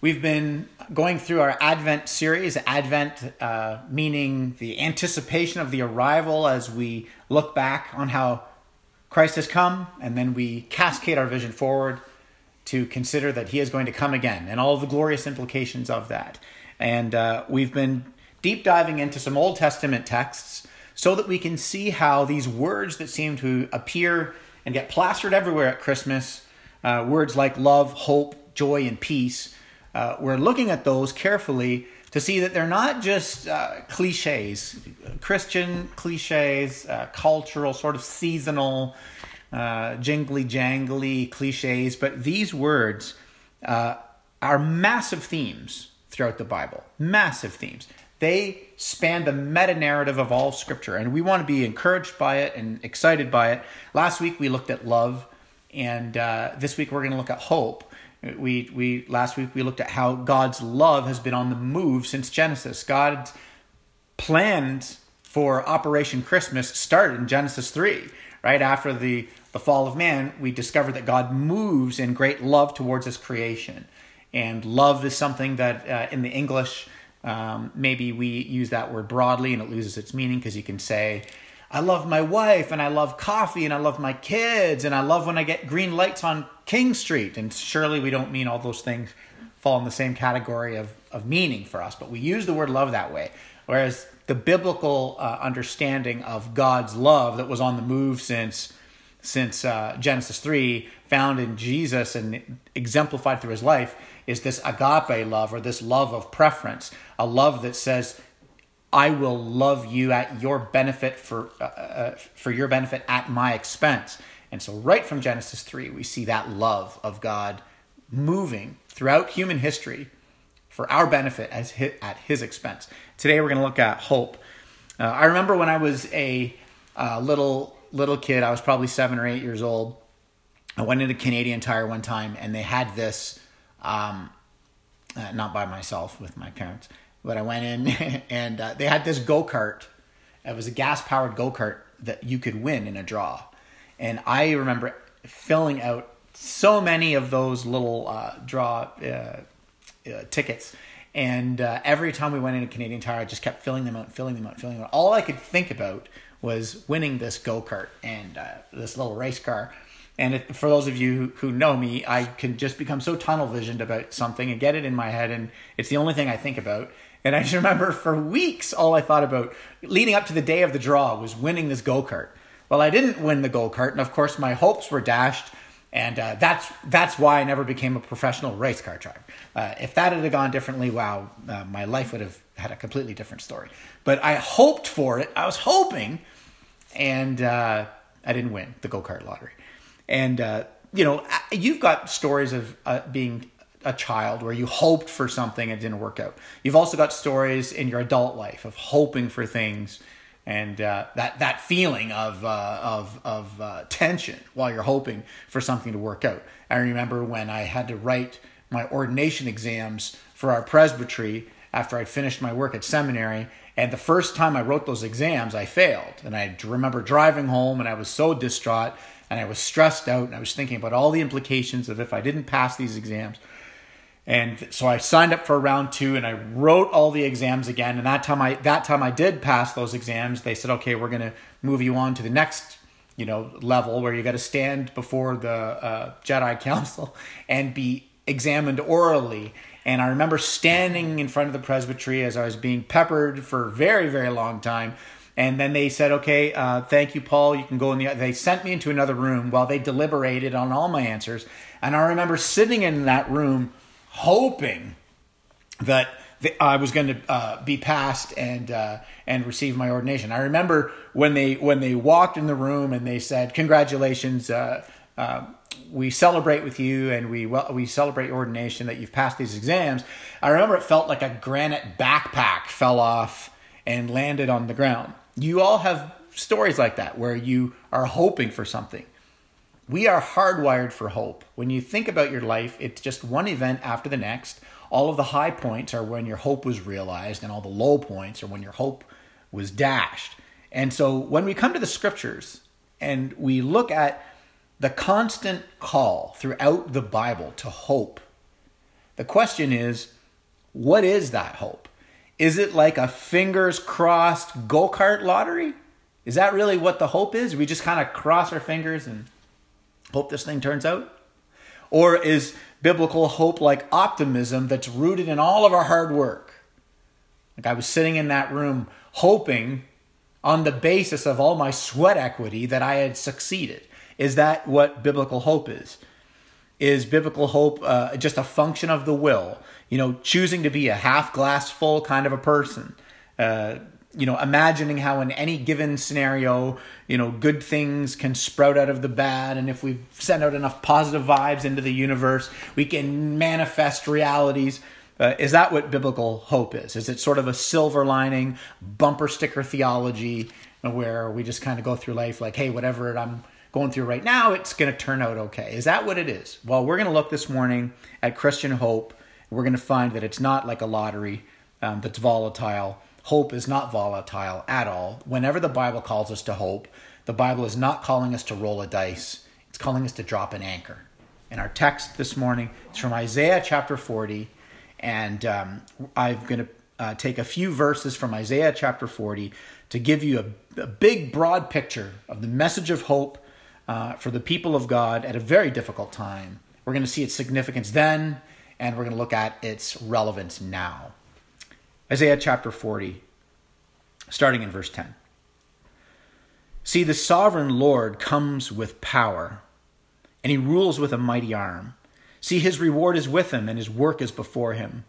We've been going through our Advent series, Advent uh, meaning the anticipation of the arrival as we look back on how Christ has come, and then we cascade our vision forward to consider that He is going to come again and all the glorious implications of that. And uh, we've been deep diving into some Old Testament texts so that we can see how these words that seem to appear and get plastered everywhere at Christmas, uh, words like love, hope, joy, and peace uh, we're looking at those carefully to see that they're not just uh, cliches, Christian cliches, uh, cultural, sort of seasonal, uh, jingly jangly cliches, but these words uh, are massive themes throughout the Bible. Massive themes. They span the meta narrative of all Scripture, and we want to be encouraged by it and excited by it. Last week we looked at love, and uh, this week we're going to look at hope. We we last week we looked at how God's love has been on the move since Genesis. God's plans for Operation Christmas started in Genesis 3, right after the the fall of man, we discovered that God moves in great love towards his creation. And love is something that uh, in the English, um, maybe we use that word broadly and it loses its meaning because you can say, I love my wife and I love coffee and I love my kids and I love when I get green lights on King Street. And surely we don't mean all those things fall in the same category of, of meaning for us, but we use the word love that way. Whereas the biblical uh, understanding of God's love that was on the move since since uh, Genesis 3, found in Jesus and exemplified through his life, is this agape love or this love of preference, a love that says, I will love you at your benefit for uh, uh, for your benefit at my expense. And so right from Genesis 3 we see that love of God moving throughout human history for our benefit as his, at his expense. Today we're going to look at hope. Uh, I remember when I was a uh, little little kid, I was probably 7 or 8 years old. I went into Canadian Tire one time and they had this um, uh, not by myself with my parents but I went in and uh, they had this go kart. It was a gas powered go kart that you could win in a draw. And I remember filling out so many of those little uh, draw uh, uh tickets. And uh, every time we went into Canadian Tire, I just kept filling them out, filling them out, filling them out. All I could think about was winning this go kart and uh, this little race car. And for those of you who know me, I can just become so tunnel visioned about something and get it in my head, and it's the only thing I think about. And I just remember for weeks, all I thought about leading up to the day of the draw was winning this go kart. Well, I didn't win the go kart, and of course, my hopes were dashed. And uh, that's that's why I never became a professional race car driver. Uh, if that had gone differently, wow, uh, my life would have had a completely different story. But I hoped for it. I was hoping, and uh, I didn't win the go kart lottery. And uh, you know, you've got stories of uh, being a child where you hoped for something and it didn't work out. You've also got stories in your adult life of hoping for things and uh, that that feeling of uh, of of uh, tension while you're hoping for something to work out. I remember when I had to write my ordination exams for our presbytery after I'd finished my work at seminary. And the first time I wrote those exams, I failed. And I remember driving home and I was so distraught and I was stressed out and I was thinking about all the implications of if I didn't pass these exams. And so I signed up for round two and I wrote all the exams again. And that time I that time I did pass those exams. They said, okay, we're gonna move you on to the next you know level where you got to stand before the uh, Jedi Council and be examined orally. And I remember standing in front of the presbytery as I was being peppered for a very very long time. And then they said, okay, uh, thank you, Paul. You can go in the. They sent me into another room while they deliberated on all my answers. And I remember sitting in that room hoping that I was going to uh, be passed and uh, and receive my ordination. I remember when they when they walked in the room and they said, "Congratulations, uh, uh we celebrate with you and we well, we celebrate your ordination that you've passed these exams." I remember it felt like a granite backpack fell off and landed on the ground. You all have stories like that where you are hoping for something we are hardwired for hope. When you think about your life, it's just one event after the next. All of the high points are when your hope was realized, and all the low points are when your hope was dashed. And so when we come to the scriptures and we look at the constant call throughout the Bible to hope, The question is, what is that hope? Is it like a fingers crossed go kart lottery? Is that really what the hope is? We just kind of cross our fingers and hope this thing turns out? Or is biblical hope like optimism that's rooted in all of our hard work? Like I was sitting in that room hoping on the basis of all my sweat equity that I had succeeded. Is that what biblical hope is? Is biblical hope uh, just a function of the will? You know, choosing to be a half glass full kind of a person. Uh, you know, imagining how in any given scenario, you know, good things can sprout out of the bad. And if we send out enough positive vibes into the universe, we can manifest realities. Uh, is that what biblical hope is? Is it sort of a silver lining, bumper sticker theology where we just kind of go through life like, hey, whatever I'm going through right now, it's going to turn out okay? Is that what it is? Well, we're going to look this morning at Christian hope. We're going to find that it's not like a lottery um, that's volatile. Hope is not volatile at all. Whenever the Bible calls us to hope, the Bible is not calling us to roll a dice, it's calling us to drop an anchor. And our text this morning is from Isaiah chapter 40 and um, I'm going to uh, take a few verses from Isaiah chapter 40 to give you a, a big, broad picture of the message of hope uh, for the people of God at a very difficult time. We're going to see its significance then, and we're going to look at its relevance now. Isaiah chapter 40, starting in verse 10. See, the sovereign Lord comes with power, and he rules with a mighty arm. See, his reward is with him, and his work is before him.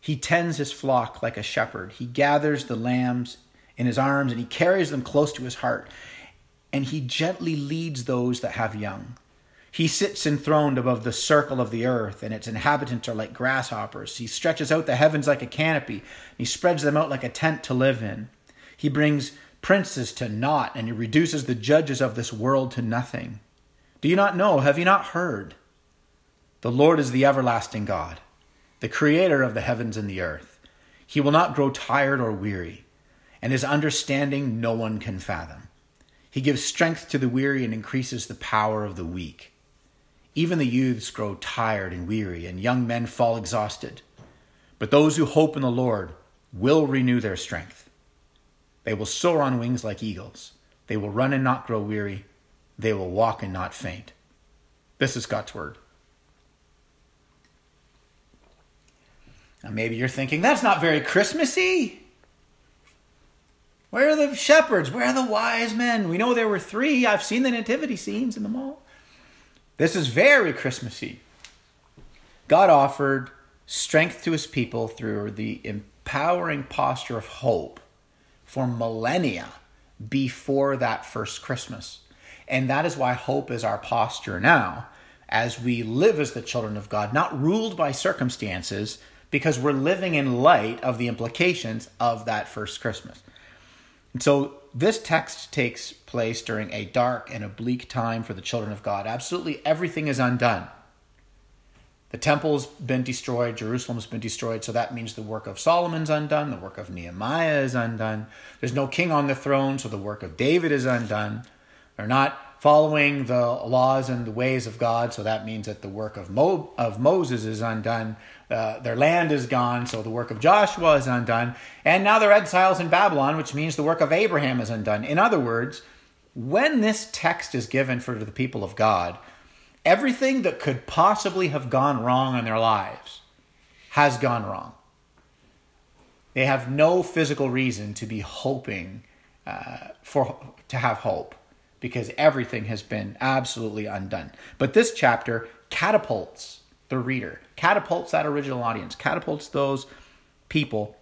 He tends his flock like a shepherd. He gathers the lambs in his arms, and he carries them close to his heart, and he gently leads those that have young. He sits enthroned above the circle of the earth, and its inhabitants are like grasshoppers. He stretches out the heavens like a canopy, and he spreads them out like a tent to live in. He brings princes to naught, and he reduces the judges of this world to nothing. Do you not know? Have you not heard? The Lord is the everlasting God, the creator of the heavens and the earth. He will not grow tired or weary, and his understanding no one can fathom. He gives strength to the weary and increases the power of the weak. Even the youths grow tired and weary, and young men fall exhausted. But those who hope in the Lord will renew their strength. They will soar on wings like eagles. They will run and not grow weary. They will walk and not faint. This is God's word. Now, maybe you're thinking, that's not very Christmassy. Where are the shepherds? Where are the wise men? We know there were three. I've seen the nativity scenes in the mall. This is very Christmassy. God offered strength to his people through the empowering posture of hope for millennia before that first Christmas. And that is why hope is our posture now as we live as the children of God, not ruled by circumstances, because we're living in light of the implications of that first Christmas. And so this text takes place during a dark and bleak time for the children of God. Absolutely everything is undone. The temple's been destroyed, Jerusalem's been destroyed, so that means the work of Solomon's undone, the work of Nehemiah is undone. There's no king on the throne, so the work of David is undone. They're not following the laws and the ways of God, so that means that the work of, Mo- of Moses is undone. Uh, their land is gone, so the work of Joshua is undone. And now they're exiles in Babylon, which means the work of Abraham is undone. In other words, when this text is given for the people of God, everything that could possibly have gone wrong in their lives has gone wrong. They have no physical reason to be hoping uh, for to have hope because everything has been absolutely undone. But this chapter catapults the reader, catapults that original audience, catapults those people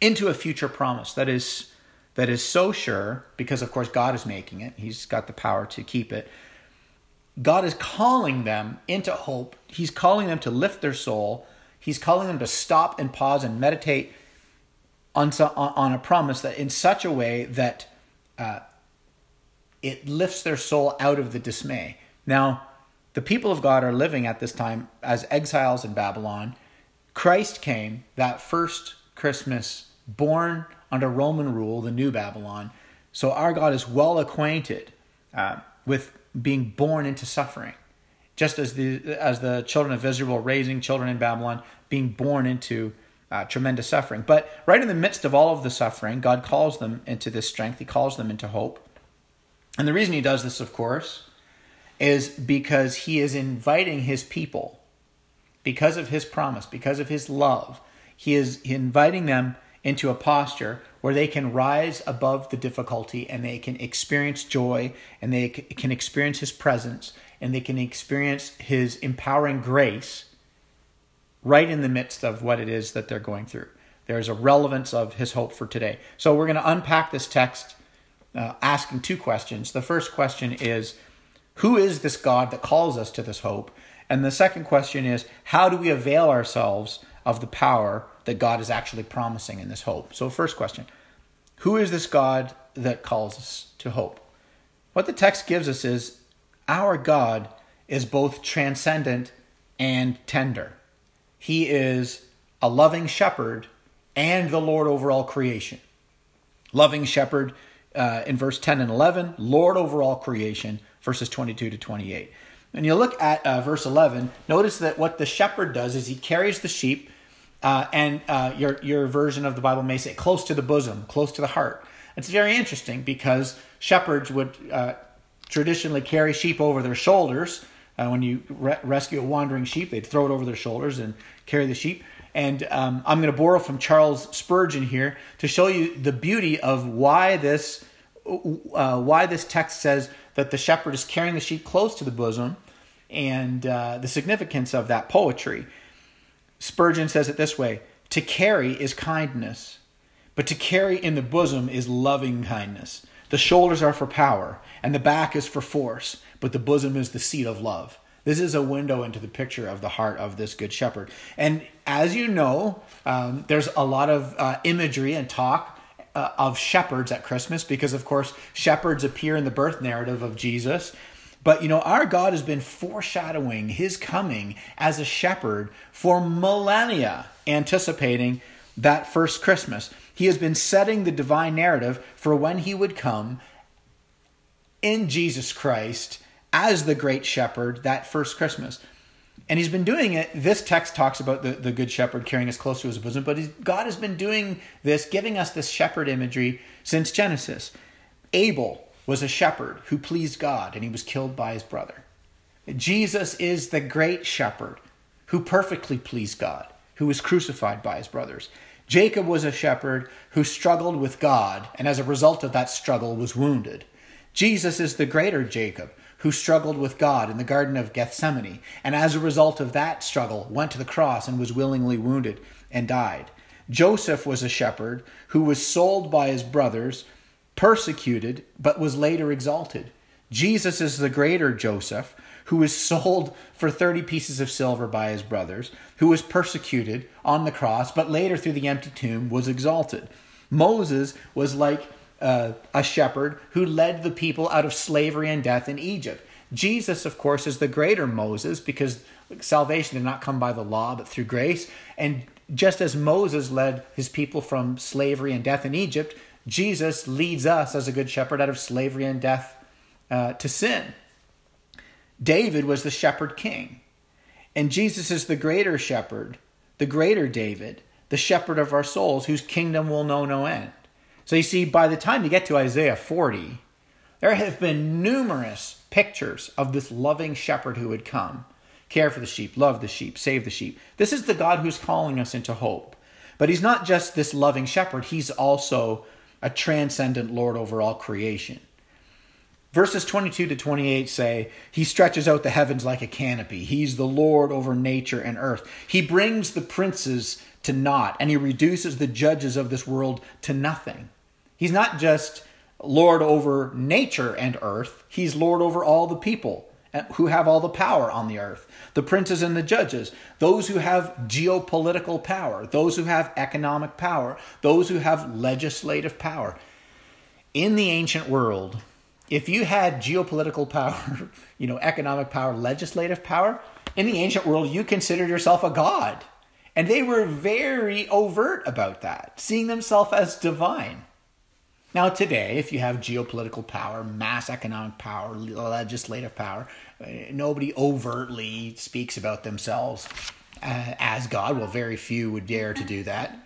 into a future promise that is that is so sure because of course God is making it. He's got the power to keep it. God is calling them into hope. He's calling them to lift their soul. He's calling them to stop and pause and meditate on, on a promise that in such a way that uh, it lifts their soul out of the dismay. Now, the people of God are living at this time as exiles in Babylon. Christ came that first Christmas, born under Roman rule, the new Babylon. So our God is well acquainted uh, with being born into suffering just as the as the children of Israel raising children in Babylon, being born into uh, tremendous suffering. But right in the midst of all of the suffering, God calls them into this strength. He calls them into hope. And the reason He does this, of course, is because He is inviting His people, because of His promise, because of His love. He is inviting them into a posture where they can rise above the difficulty and they can experience joy and they can experience His presence and they can experience His empowering grace right in the midst of what it is that they're going through. There's a relevance of His hope for today. So we're going to unpack this text uh, asking two questions. The first question is Who is this God that calls us to this hope? And the second question is How do we avail ourselves of the power that God is actually promising in this hope? So, first question Who is this God that calls us to hope? What the text gives us is our God is both transcendent and tender. He is a loving shepherd and the Lord over all creation. Loving shepherd uh, in verse 10 and 11, Lord over all creation, verses 22 to 28. And you look at uh, verse 11, notice that what the shepherd does is he carries the sheep, uh, and uh, your, your version of the Bible may say close to the bosom, close to the heart. It's very interesting because shepherds would uh, traditionally carry sheep over their shoulders. Uh, when you re- rescue a wandering sheep, they'd throw it over their shoulders and carry the sheep. And um, I'm going to borrow from Charles Spurgeon here to show you the beauty of why this uh, why this text says that the shepherd is carrying the sheep close to the bosom, and uh, the significance of that poetry. Spurgeon says it this way: "To carry is kindness, but to carry in the bosom is loving kindness." The shoulders are for power, and the back is for force, but the bosom is the seat of love. This is a window into the picture of the heart of this good shepherd. And as you know, um, there's a lot of uh, imagery and talk uh, of shepherds at Christmas because, of course, shepherds appear in the birth narrative of Jesus. But you know, our God has been foreshadowing his coming as a shepherd for millennia, anticipating that first Christmas. He has been setting the divine narrative for when he would come in Jesus Christ as the great shepherd that first Christmas. And he's been doing it. This text talks about the, the good shepherd carrying us close to his bosom, but God has been doing this, giving us this shepherd imagery since Genesis. Abel was a shepherd who pleased God, and he was killed by his brother. Jesus is the great shepherd who perfectly pleased God, who was crucified by his brothers. Jacob was a shepherd who struggled with God, and as a result of that struggle, was wounded. Jesus is the greater Jacob who struggled with God in the Garden of Gethsemane, and as a result of that struggle, went to the cross and was willingly wounded and died. Joseph was a shepherd who was sold by his brothers, persecuted, but was later exalted. Jesus is the greater Joseph who was sold for 30 pieces of silver by his brothers, who was persecuted on the cross, but later through the empty tomb was exalted. Moses was like uh, a shepherd who led the people out of slavery and death in Egypt. Jesus, of course, is the greater Moses because salvation did not come by the law, but through grace. And just as Moses led his people from slavery and death in Egypt, Jesus leads us as a good shepherd out of slavery and death uh, to sin. David was the shepherd king. And Jesus is the greater shepherd, the greater David, the shepherd of our souls, whose kingdom will know no end. So you see, by the time you get to Isaiah 40, there have been numerous pictures of this loving shepherd who would come, care for the sheep, love the sheep, save the sheep. This is the God who's calling us into hope. But he's not just this loving shepherd, he's also a transcendent Lord over all creation. Verses 22 to 28 say, He stretches out the heavens like a canopy. He's the Lord over nature and earth. He brings the princes to naught, and He reduces the judges of this world to nothing. He's not just Lord over nature and earth, He's Lord over all the people who have all the power on the earth the princes and the judges, those who have geopolitical power, those who have economic power, those who have legislative power. In the ancient world, if you had geopolitical power, you know, economic power, legislative power, in the ancient world, you considered yourself a god. And they were very overt about that, seeing themselves as divine. Now, today, if you have geopolitical power, mass economic power, legislative power, nobody overtly speaks about themselves uh, as God. Well, very few would dare to do that.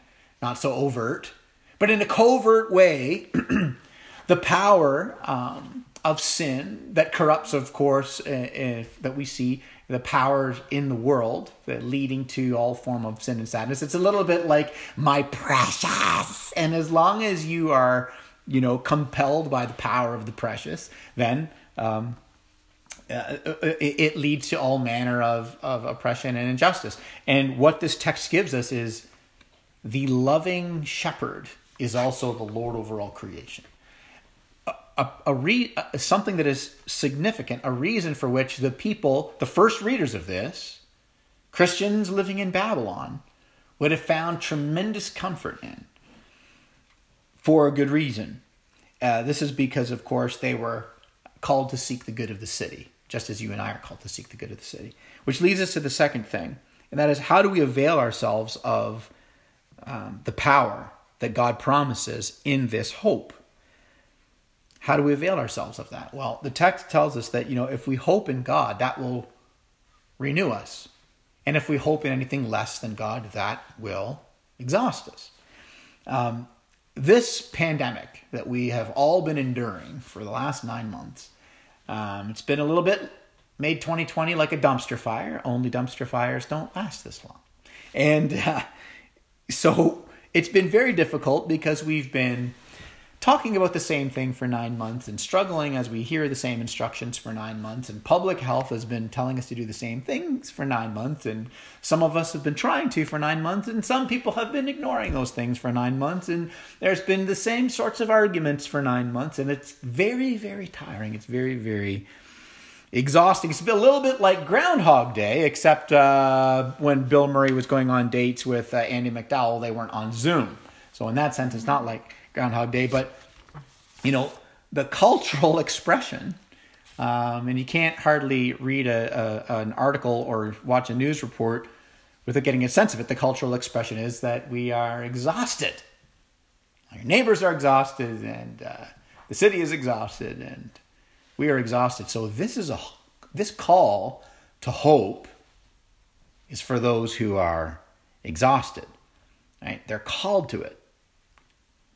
Not so overt. But in a covert way, the power um, of sin that corrupts, of course, uh, that we see the powers in the world that leading to all form of sin and sadness. It's a little bit like my precious, and as long as you are, you know, compelled by the power of the precious, then um, uh, it, leads to all manner of, of oppression and injustice. And what this text gives us is the loving shepherd is also the Lord over all creation. A, a, a re, a, something that is significant, a reason for which the people, the first readers of this, Christians living in Babylon, would have found tremendous comfort in for a good reason. Uh, this is because, of course, they were called to seek the good of the city, just as you and I are called to seek the good of the city. Which leads us to the second thing, and that is how do we avail ourselves of um, the power that God promises in this hope. How do we avail ourselves of that? Well, the text tells us that, you know, if we hope in God, that will renew us. And if we hope in anything less than God, that will exhaust us. Um, this pandemic that we have all been enduring for the last nine months, um, it's been a little bit made 2020 like a dumpster fire. Only dumpster fires don't last this long. And uh, so it's been very difficult because we've been talking about the same thing for nine months and struggling as we hear the same instructions for nine months. And public health has been telling us to do the same things for nine months. And some of us have been trying to for nine months, and some people have been ignoring those things for nine months. And there's been the same sorts of arguments for nine months. And it's very, very tiring. It's very, very exhausting. It's a little bit like Groundhog Day, except uh, when Bill Murray was going on dates with uh, Andie MacDowell, they weren't on Zoom. So in that sense, it's not like Groundhog Day, but you know the cultural expression. Um, and you can't hardly read a, a, an article or watch a news report without getting a sense of it. The cultural expression is that we are exhausted. Our neighbors are exhausted, and uh, the city is exhausted, and we are exhausted. So this is a this call to hope is for those who are exhausted. Right? They're called to it.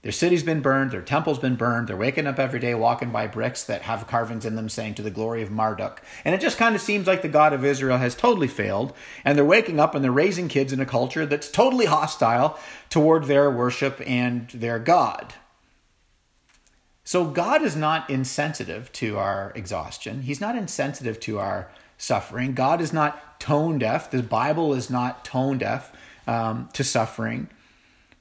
Their city's been burned, their temple's been burned, they're waking up every day walking by bricks that have carvings in them saying to the glory of Marduk. And it just kind of seems like the God of Israel has totally failed, and they're waking up and they're raising kids in a culture that's totally hostile toward their worship and their God. So God is not insensitive to our exhaustion. He's not insensitive to our suffering. God is not tone deaf. The Bible is not tone deaf um, to suffering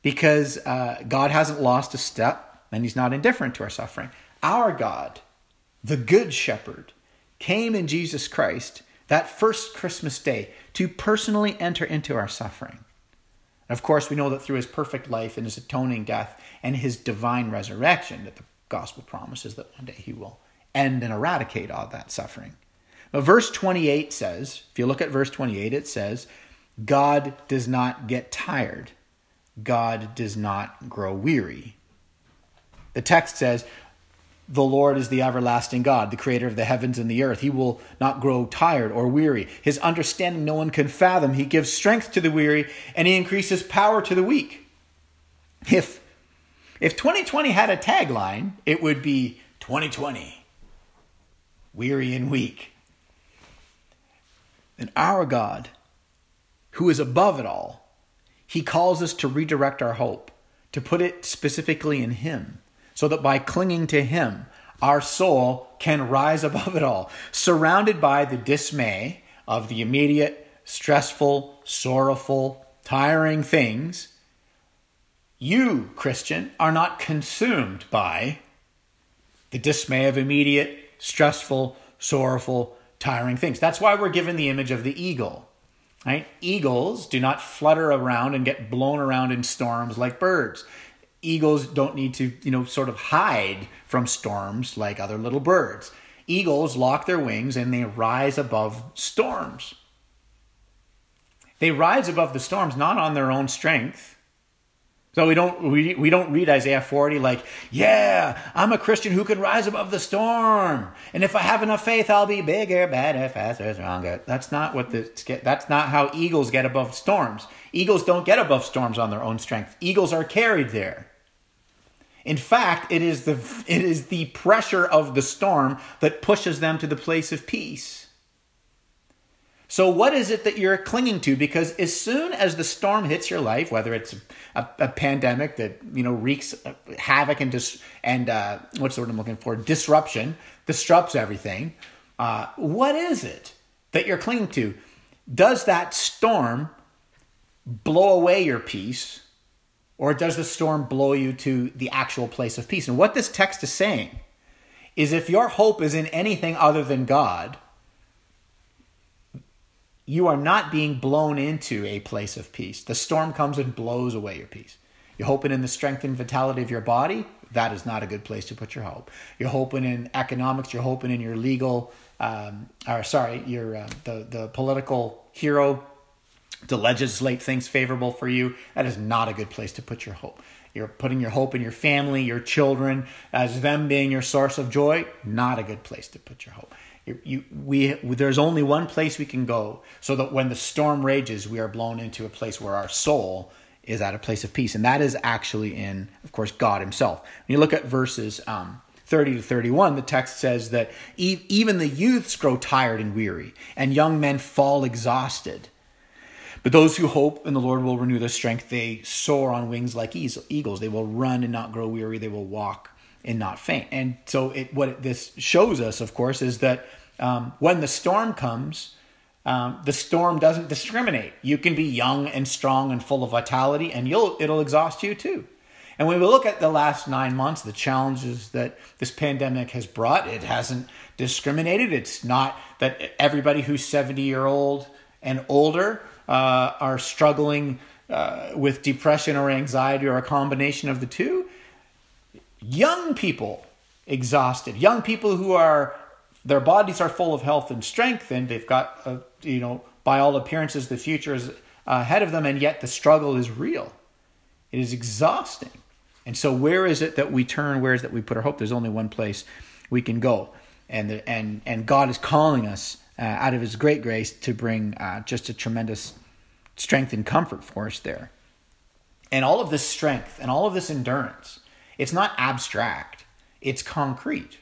because uh, God hasn't lost a step and he's not indifferent to our suffering. Our God, the Good Shepherd, came in Jesus Christ that first Christmas day to personally enter into our suffering. And of course, we know that through his perfect life and his atoning death and his divine resurrection, that the gospel promises that one day he will end and eradicate all that suffering. But verse 28 says, if you look at verse 28, it says, God does not get tired. God does not grow weary. The text says, the Lord is the everlasting God, the creator of the heavens and the earth. He will not grow tired or weary. His understanding no one can fathom. He gives strength to the weary and he increases power to the weak. If if 2020 had a tagline, it would be 2020, weary and weak. And our God, who is above it all, he calls us to redirect our hope, to put it specifically in Him, so that by clinging to Him, our soul can rise above it all, surrounded by the dismay of the immediate, stressful, sorrowful, tiring things you, Christian, are not consumed by the dismay of immediate, stressful, sorrowful, tiring things. That's why we're given the image of the eagle. Right? Eagles do not flutter around and get blown around in storms like birds. Eagles don't need to, you know, sort of hide from storms like other little birds. Eagles lock their wings and they rise above storms. They rise above the storms not on their own strength, So we don't we, we don't read Isaiah 40 like, yeah, I'm a Christian who can rise above the storm. And if I have enough faith, I'll be bigger, better, faster, stronger. That's not what the that's not how eagles get above storms. Eagles don't get above storms on their own strength. Eagles are carried there. In fact, it is the it is the pressure of the storm that pushes them to the place of peace. So, what is it that you're clinging to? Because as soon as the storm hits your life, whether it's a, a pandemic that you know wreaks havoc and dis- and uh, what's the word I'm looking for? Disruption, disrupts everything. Uh, what is it that you're clinging to? Does that storm blow away your peace, or does the storm blow you to the actual place of peace? And what this text is saying is, if your hope is in anything other than God you are not being blown into a place of peace. The storm comes and blows away your peace. You're hoping in the strength and vitality of your body. That is not a good place to put your hope. You're hoping in economics. You're hoping in your legal, um, or sorry, your uh, the the political hero to legislate things favorable for you. That is not a good place to put your hope. You're putting your hope in your family, your children, as them being your source of joy. Not a good place to put your hope. You, we, there's only one place we can go so that when the storm rages, we are blown into a place where our soul is at a place of peace. And that is actually in, of course, God Himself. When you look at verses um, 30 to 31, the text says that even the youths grow tired and weary, and young men fall exhausted. But those who hope in the Lord will renew their strength. They soar on wings like eagles. They will run and not grow weary. They will walk and not faint. And so, it, what this shows us, of course, is that um, when the storm comes, um, the storm doesn't discriminate. You can be young and strong and full of vitality, and you'll it'll exhaust you too. And when we look at the last nine months, the challenges that this pandemic has brought, it hasn't discriminated. It's not that everybody who's 70 year old and older uh, are struggling uh, with depression or anxiety or a combination of the two young people exhausted, young people who are their bodies are full of health and strength, and they've got uh, you know by all appearances the future is ahead of them, and yet the struggle is real. It is exhausting. And so, where is it that we turn? Where is it that we put our hope? There's only one place we can go, and the, and and God is calling us uh, out of His great grace to bring uh, just a tremendous strength and comfort for us there. And all of this strength and all of this endurance it's not abstract, it's concrete.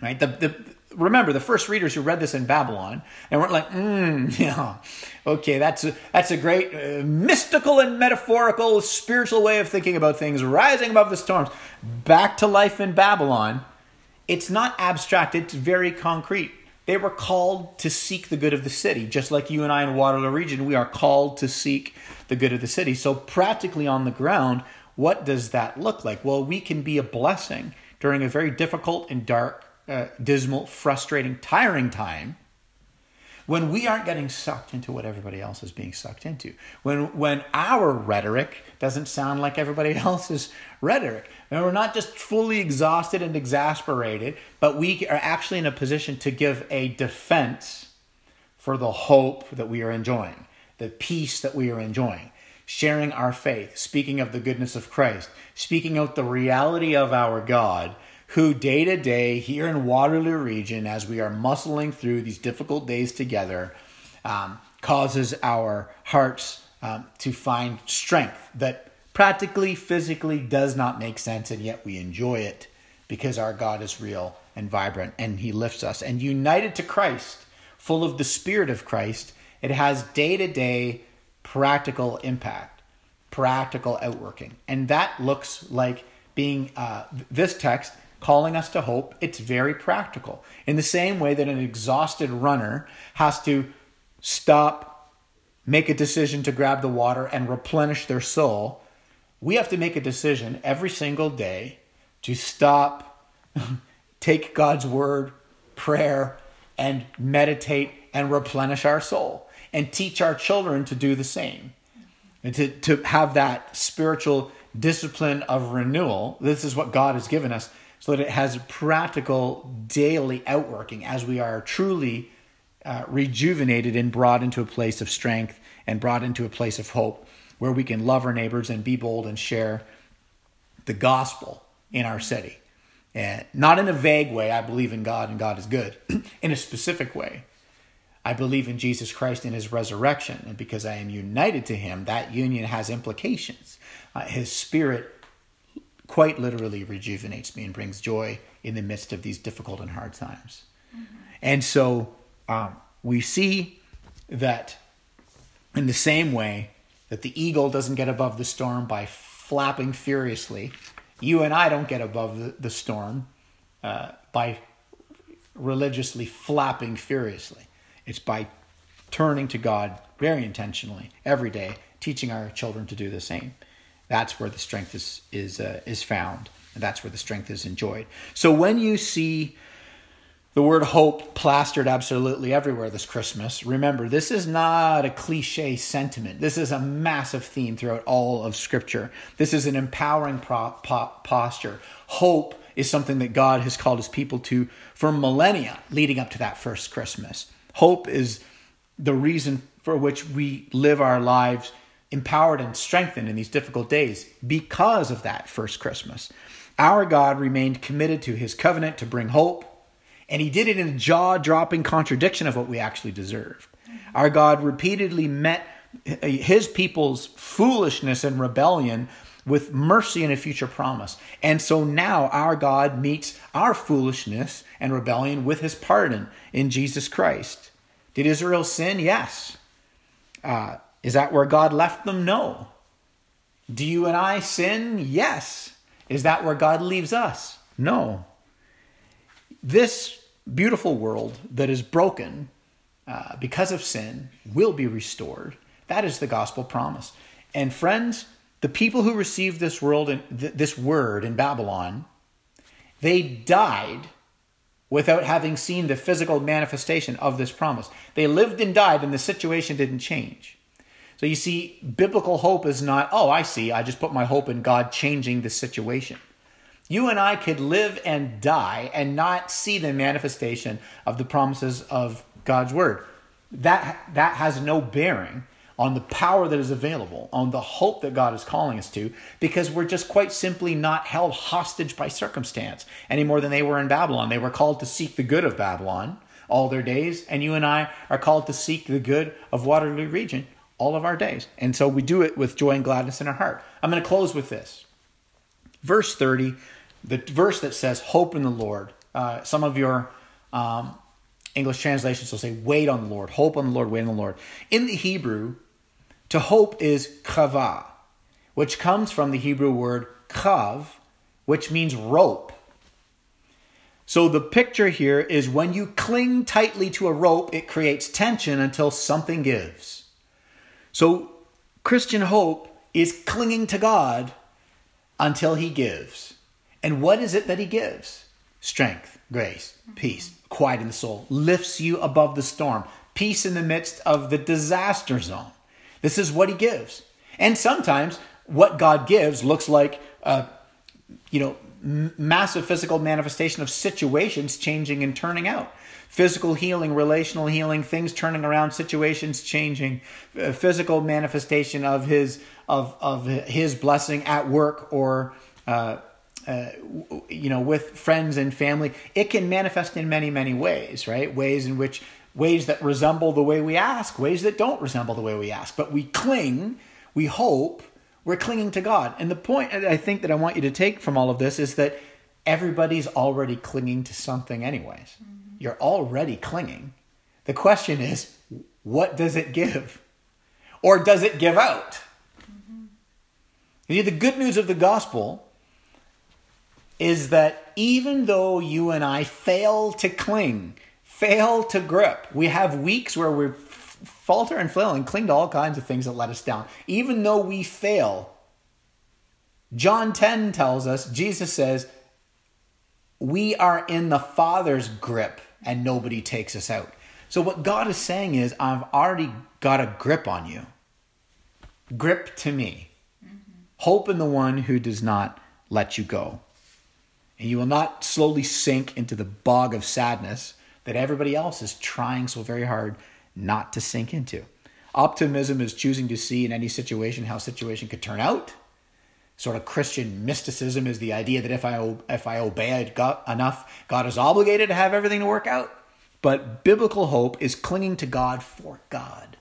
Right? The, the, remember, the first readers who read this in Babylon and weren't like, mm, yeah, okay, that's a, that's a great uh, mystical and metaphorical spiritual way of thinking about things, rising above the storms. Back to life in Babylon, it's not abstract, it's very concrete. They were called to seek the good of the city, just like you and I in Waterloo region, we are called to seek the good of the city. So, practically on the ground, what does that look like? Well, we can be a blessing during a very difficult and dark, uh, dismal, frustrating, tiring time when we aren't getting sucked into what everybody else is being sucked into. When when our rhetoric doesn't sound like everybody else's rhetoric. And we're not just fully exhausted and exasperated, but we are actually in a position to give a defense for the hope that we are enjoying, the peace that we are enjoying sharing our faith, speaking of the goodness of Christ, speaking out the reality of our God, who day to day here in Waterloo region, as we are muscling through these difficult days together, um, causes our hearts um, to find strength that practically, physically does not make sense, and yet we enjoy it because our God is real and vibrant and He lifts us. And united to Christ, full of the Spirit of Christ, it has day to day practical impact, practical outworking. And that looks like being uh, this text calling us to hope. It's very practical. In the same way that an exhausted runner has to stop, make a decision to grab the water and replenish their soul, we have to make a decision every single day to stop, take God's word, prayer, and meditate and replenish our soul and teach our children to do the same. And to, to have that spiritual discipline of renewal. This is what God has given us so that it has practical daily outworking as we are truly uh, rejuvenated and brought into a place of strength and brought into a place of hope where we can love our neighbors and be bold and share the gospel in our city. And not in a vague way, I believe in God and God is good, in a specific way. I believe in Jesus Christ and his resurrection. And because I am united to him, that union has implications. Uh, his spirit quite literally rejuvenates me and brings joy in the midst of these difficult and hard times. Mm-hmm. And so um, we see that in the same way that the eagle doesn't get above the storm by flapping furiously, you and I don't get above the, the storm uh, by religiously flapping furiously. It's by turning to God very intentionally every day, teaching our children to do the same. That's where the strength is is uh, is found, and that's where the strength is enjoyed. So when you see the word hope plastered absolutely everywhere this Christmas. Remember, this is not a cliche sentiment. This is a massive theme throughout all of Scripture. This is an empowering pro- po- posture. Hope is something that God has called his people to for millennia leading up to that first Christmas. Hope is the reason for which we live our lives empowered and strengthened in these difficult days because of that first Christmas. Our God remained committed to his covenant to bring hope and he did it in a jaw dropping contradiction of what we actually deserved. Our God repeatedly met his people's foolishness and rebellion with mercy and a future promise. And so now our God meets our foolishness and rebellion with his pardon in Jesus Christ. Did Israel sin? Yes. Uh, is that where God left them? No. Do you and I sin? Yes. Is that where God leaves us? No. This beautiful world that is broken uh, because of sin will be restored. That is the gospel promise. And friends, the people who received this world and th- this word in Babylon, they died without having seen the physical manifestation of this promise. They lived and died, and the situation didn't change. So you see, biblical hope is not, oh, I see, I just put my hope in God changing the situation. You and I could live and die and not see the manifestation of the promises of God's word. That, that has no bearing on the power that is available, on the hope that God is calling us to, because we're just quite simply not held hostage by circumstance any more than they were in Babylon. They were called to seek the good of Babylon all their days, and you and I are called to seek the good of Waterloo region all of our days. And so we do it with joy and gladness in our heart. I'm going to close with this. Verse 30 the verse that says hope in the Lord. Uh, some of your um, English translations will say wait on the Lord, hope on the Lord, wait on the Lord. In the Hebrew, to hope is kava, which comes from the Hebrew word kav, which means rope. So the picture here is when you cling tightly to a rope, it creates tension until something gives. So Christian hope is clinging to God until he gives. And what is it that he gives? Strength, grace, peace, quiet in the soul, lifts you above the storm, peace in the midst of the disaster zone. This is what he gives. And sometimes what God gives looks like, a, you know, massive physical manifestation of situations changing and turning out. Physical healing, relational healing, things turning around, situations changing, physical manifestation of his of of his blessing at work or uh, uh, you know, with friends and family, it can manifest in many, many ways, right? Ways in which, ways that resemble the way we ask, ways that don't resemble the way we ask. But we cling, we hope, we're clinging to God. And the point I think that I want you to take from all of this is that everybody's already clinging to something, anyways. Mm-hmm. You're already clinging. The question is, what does it give? Or does it give out? Mm-hmm. The good news of the gospel is that even though you and I fail to cling, fail to grip, we have weeks where we falter and flail and cling to all kinds of things that let us down. Even though we fail, John 10 tells us, Jesus says, we are in the Father's grip and nobody takes us out. So, what God is saying is, I've already got a grip on you. Grip to me. Mm-hmm. Hope in the one who does not let you go and you will not slowly sink into the bog of sadness that everybody else is trying so very hard not to sink into. Optimism is choosing to see in any situation how situation could turn out. Sort of Christian mysticism is the idea that if I if I obey God enough, God is obligated to have everything to work out. But biblical hope is clinging to God for God.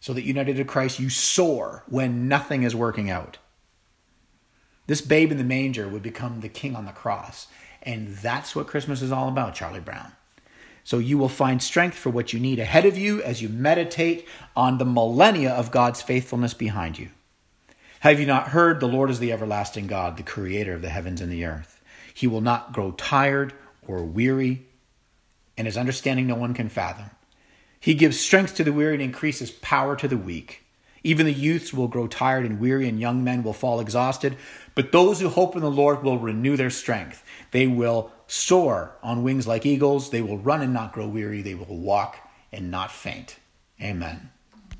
So that united to Christ, you soar when nothing is working out. This babe in the manger would become the king on the cross. And that's what Christmas is all about, Charlie Brown. So you will find strength for what you need ahead of you as you meditate on the millennia of God's faithfulness behind you. Have you not heard? The Lord is the everlasting God, the creator of the heavens and the earth. He will not grow tired or weary, and his understanding no one can fathom. He gives strength to the weary and increases power to the weak. Even the youths will grow tired and weary, and young men will fall exhausted. But those who hope in the Lord will renew their strength. They will soar on wings like eagles. They will run and not grow weary. They will walk and not faint. Amen.